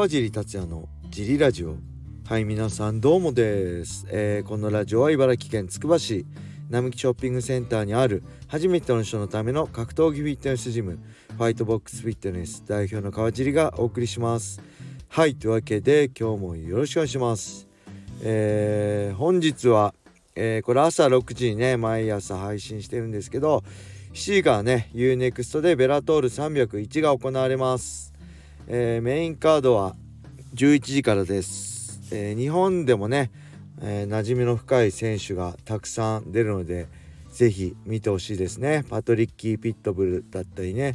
川尻達也のジリラジオ。はい皆さんどうもです、えー、このラジオは茨城県つくば市並木ショッピングセンターにある初めての人のための格闘技フィットネスジムファイトボックスフィットネス代表の川尻がお送りします。はいというわけで今日もよろしくお願いします。えー、本日は、えー、これ朝6時にね毎朝配信してるんですけど7時からね UNEXT でベラトール301が行われます、えー、メインカードは11時からです、えー、日本でもね、えー、馴染みの深い選手がたくさん出るのでぜひ見てほしいですね。パトリッキー・ピットブルだったりね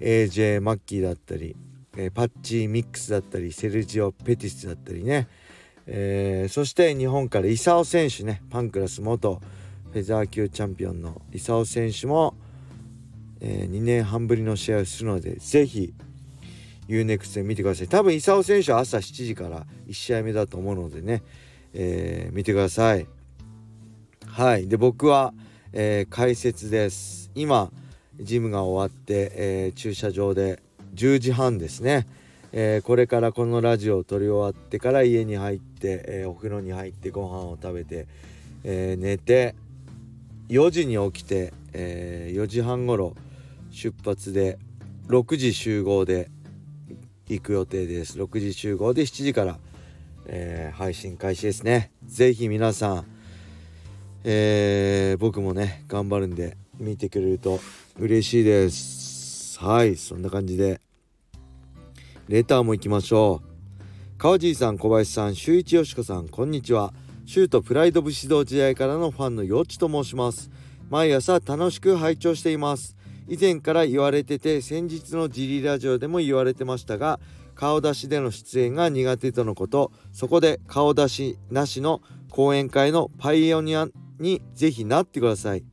AJ マッキーだったり、えー、パッチ・ミックスだったりセルジオ・ペティスだったりね、えー、そして日本からイサオ選手ねパンクラス元フェザー級チャンピオンのイサオ選手もえー、2年半ぶりの試合をするのでぜひ UNEXT で見てください。多分功選手は朝7時から1試合目だと思うのでね、えー、見てください。はい。で僕は、えー、解説です。今ジムが終わって、えー、駐車場で10時半ですね、えー、これからこのラジオを撮り終わってから家に入って、えー、お風呂に入ってご飯を食べて、え寝て4時に起きて、え4時半ごろ出発で6時集合で行く予定です。6時集合で7時から、えー、配信開始ですね。是非皆さん、えー、僕もね頑張るんで見てくれると嬉しいです。はいそんな感じで。レターも行きましょう。川尻さん小林さん周一よしこさんこんにちは。シュートプライド武士道時代からのファンのよっちと申します。毎朝楽しく拝聴しています。以前から言われてて先日のジリラジオでも言われてましたが顔出しでの出演が苦手とのこと。そこで顔出しなしの講演会のパイオニアにぜひなってください。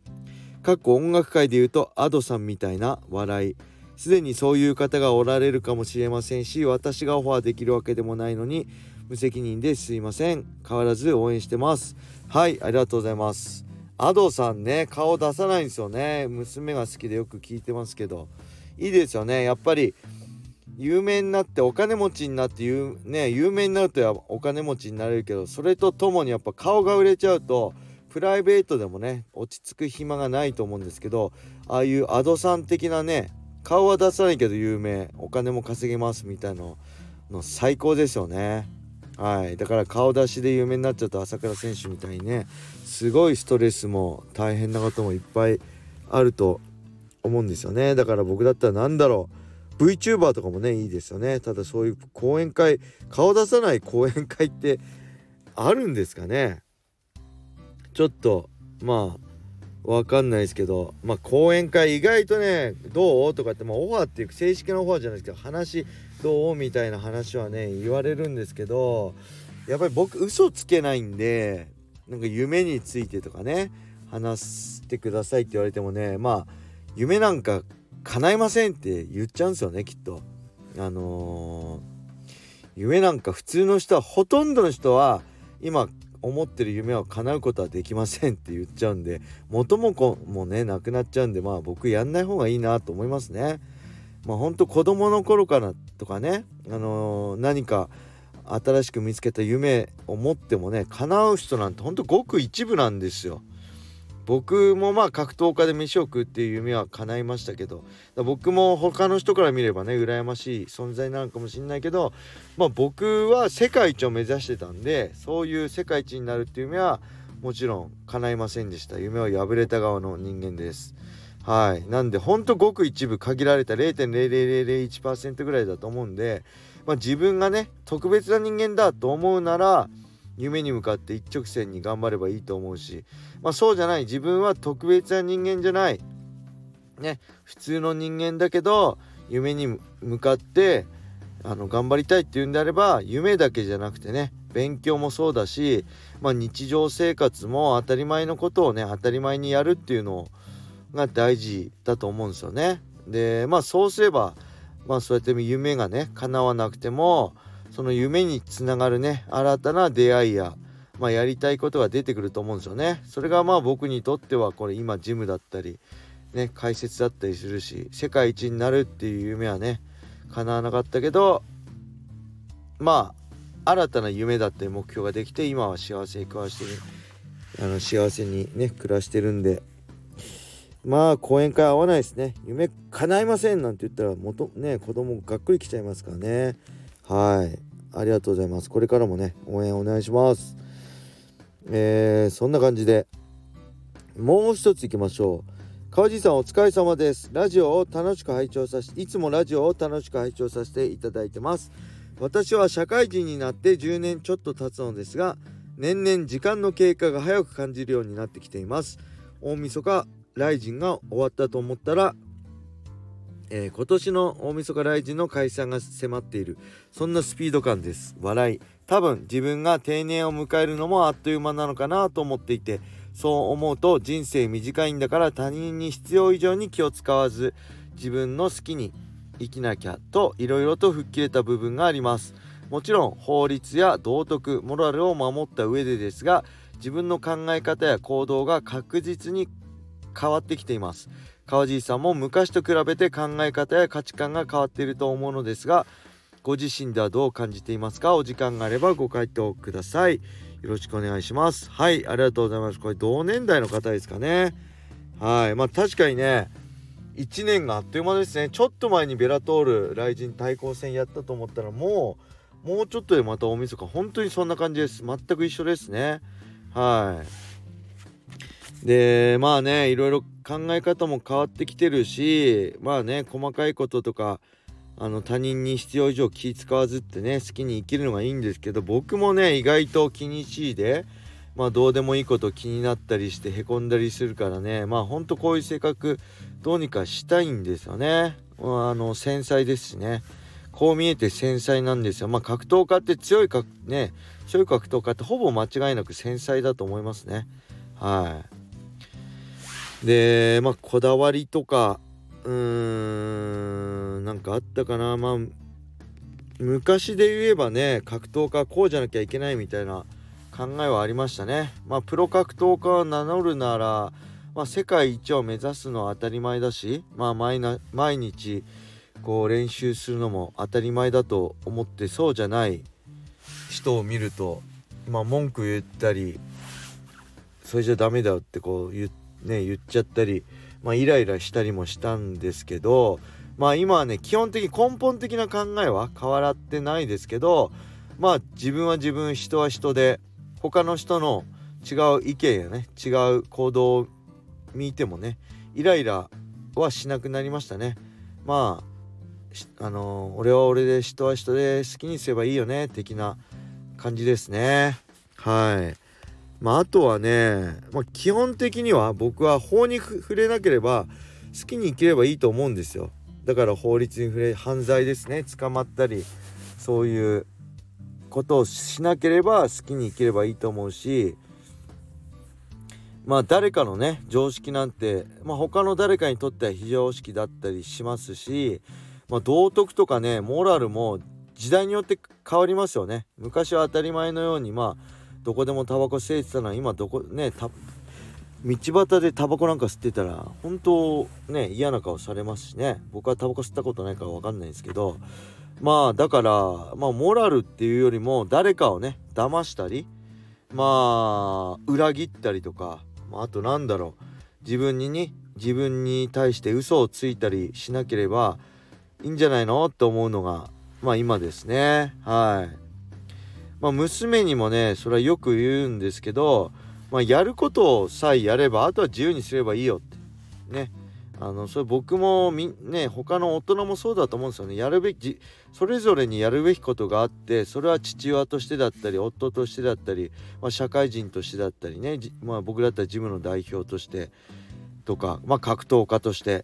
かっこ音楽界で言うと Ado さんみたいな笑い。すでにそういう方がおられるかもしれませんし私がオファーできるわけでもないのに無責任ですいません。変わらず応援してます。はいありがとうございます。アドさんね顔出さないんですよね。娘が好きでよく聞いてますけど。いいですよね。やっぱり有名になってお金持ちになって有,、ね、有名になるとお金持ちになれるけどそれとともにやっぱ顔が売れちゃうとプライベートでもね落ち着く暇がないと思うんですけどああいうアドさん的なね顔は出さないけど有名お金も稼げますみたいなの最高ですよね。はい。だから顔出しで有名になっちゃうと朝倉選手みたいにねすごいストレスも大変なこともいっぱいあると思うんですよね。だから僕だったら何だろう。VTuber とかもねいいですよね。ただそういう講演会顔出さない講演会ってあるんですかね。ちょっとまあわかんないですけどまあ講演会意外とねどう？とかってまあオファーっていう正式なオファーじゃないですけど話どう？みたいな話はね言われるんですけどやっぱり僕嘘つけないんでなんか夢についてとかね話してくださいって言われてもねまあ夢なんか叶いませんって言っちゃうんですよねきっと。あのー、夢なんか普通の人はほとんどの人は今思ってる夢は叶うことはできませんって言っちゃうんで元も子もねなくなっちゃうんでまあ僕やんない方がいいなと思いますね。まあほんと子供の頃からとかね、あのー、何か新しく見つけた夢を持ってもね叶う人なんてほんとごく一部なんですよ。僕もまあ格闘家で飯を食うっていう夢は叶いましたけど僕も他の人から見ればね羨ましい存在なのかもしんないけどまあ僕は世界一を目指してたんでそういう世界一になるっていう夢はもちろん叶いませんでした。夢を破れた側の人間です。はい。なんでほんとごく一部限られた0.00001%ぐらいだと思うんで、まあ、自分がね特別な人間だと思うなら夢に向かって一直線に頑張ればいいと思うし、まあ、そうじゃない自分は特別な人間じゃないね普通の人間だけど夢に向かってあの頑張りたいっていうんであれば夢だけじゃなくてね勉強もそうだし、まあ、日常生活も当たり前のことをね当たり前にやるっていうのが大事だと思うんですよね。でまあそうすればまあそうやって夢がね叶わなくてもその夢につながるね新たな出会いや、まあ、やりたいことが出てくると思うんですよね。それがまあ僕にとってはこれ今ジムだったりね解説だったりするし世界一になるっていう夢はね叶わなかったけどまあ新たな夢だったり目標ができて今は幸せに暮らしてるあの幸せにね暮らしてるんでまあ講演会合わないですね。夢叶いませんなんて言ったら元ね子供がっくりきちゃいますからね。はい。ありがとうございます。これからもね応援お願いします。えー、そんな感じでもう一ついきましょう。川地さんお疲れ様です。ラジオを楽しく拝聴させいつもラジオを楽しく拝聴させていただいてます。私は社会人になって10年ちょっと経つのですが年々時間の経過が早く感じるようになってきています。大晦日ライジンが終わったと思ったら、えー、今年の大晦日ライジンの解散が迫っている。そんなスピード感です。笑い。多分自分が定年を迎えるのもあっという間なのかなと思っていてそう思うと人生短いんだから他人に必要以上に気を使わず自分の好きに生きなきゃといろいろと吹っ切れた部分があります。もちろん法律や道徳モラルを守った上でですが自分の考え方や行動が確実に変わってきています。川尻さんも昔と比べて考え方や価値観が変わっていると思うのですがご自身ではどう感じていますか？お時間があればご回答ください。よろしくお願いします。はいありがとうございます。これ同年代の方ですかね。はいまあ確かにね1年があっという間ですね。ちょっと前にベラトール雷神対抗戦やったと思ったらもうもうちょっとでまた大晦日。本当にそんな感じです。全く一緒ですね。はい。でまあねいろいろ考え方も変わってきてるしまあね細かいこととかあの他人に必要以上気使わずってね好きに生きるのがいいんですけど僕もね意外と気にしいでまあどうでもいいこと気になったりしてへこんだりするからねまあほんとこういう性格どうにかしたいんですよね。あの繊細ですしね。こう見えて繊細なんですよ。まあ格闘家って強いかね強い格闘家ってほぼ間違いなく繊細だと思いますね。はい。でまあこだわりとかうーんなんかあったかな。まあ昔で言えばね格闘家こうじゃなきゃいけないみたいな考えはありましたね。まあプロ格闘家を名乗るなら、まあ、世界一を目指すのは当たり前だしまあ毎な毎日こう練習するのも当たり前だと思ってそうじゃない人を見るとまあ文句言ったりそれじゃダメだってこう言ってね言っちゃったり、まあ、イライラしたりもしたんですけどまあ今はね基本的根本的な考えは変わらってないですけどまあ自分は自分人は人で他の人の違う意見やね違う行動を見てもねイライラはしなくなりましたね。まああのー、俺は俺で人は人で好きにすればいいよね的な感じですね。はい。まあ、あとはね、まあ、基本的には僕は法に触れなければ好きに生きればいいと思うんですよ。だから法律に触れ犯罪ですね。捕まったりそういうことをしなければ好きに生きればいいと思うしまあ誰かのね常識なんて、まあ、他の誰かにとっては非常識だったりしますし、まあ、道徳とかねモラルも時代によって変わりますよね。昔は当たり前のようにまあどこでもタバコ吸えてたのは今どこね道端でタバコなんか吸ってたら本当ね嫌な顔されますしね。僕はタバコ吸ったことないから分かんないんですけど。まあだからまあモラルっていうよりも誰かをね騙したりまあ裏切ったりとか、まあ、となんだろう。自分にね自分に対して嘘をついたりしなければいいんじゃないの？って思うのがまあ今ですね。はい。まあ、娘にもねそれはよく言うんですけど、まあ、やることをさえやればあとは自由にすればいいよって。ね。あのそれ僕もみね他の大人もそうだと思うんですよね。やるべきそれぞれにやるべきことがあってそれは父親としてだったり夫としてだったり、まあ、社会人としてだったりね、まあ、僕だったらジムの代表としてとか、まあ、格闘家として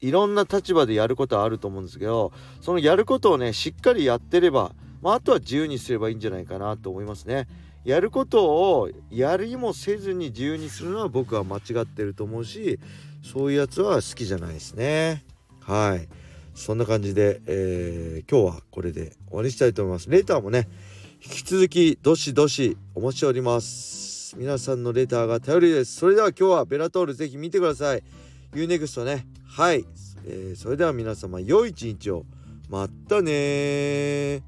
いろんな立場でやることはあると思うんですけどそのやることをねしっかりやってればまあ、あとは自由にすればいいんじゃないかなと思いますね。やることをやりもせずに自由にするのは僕は間違ってると思うしそういうやつは好きじゃないですね。はいそんな感じで、えー、今日はこれで終わりしたいと思います。レターもね引き続きどしどしお待ちしております。皆さんのレターが頼りです。それでは今日はベラトールぜひ見てください。UNEXT ね。はい、えー、それでは皆様良い一日を。またね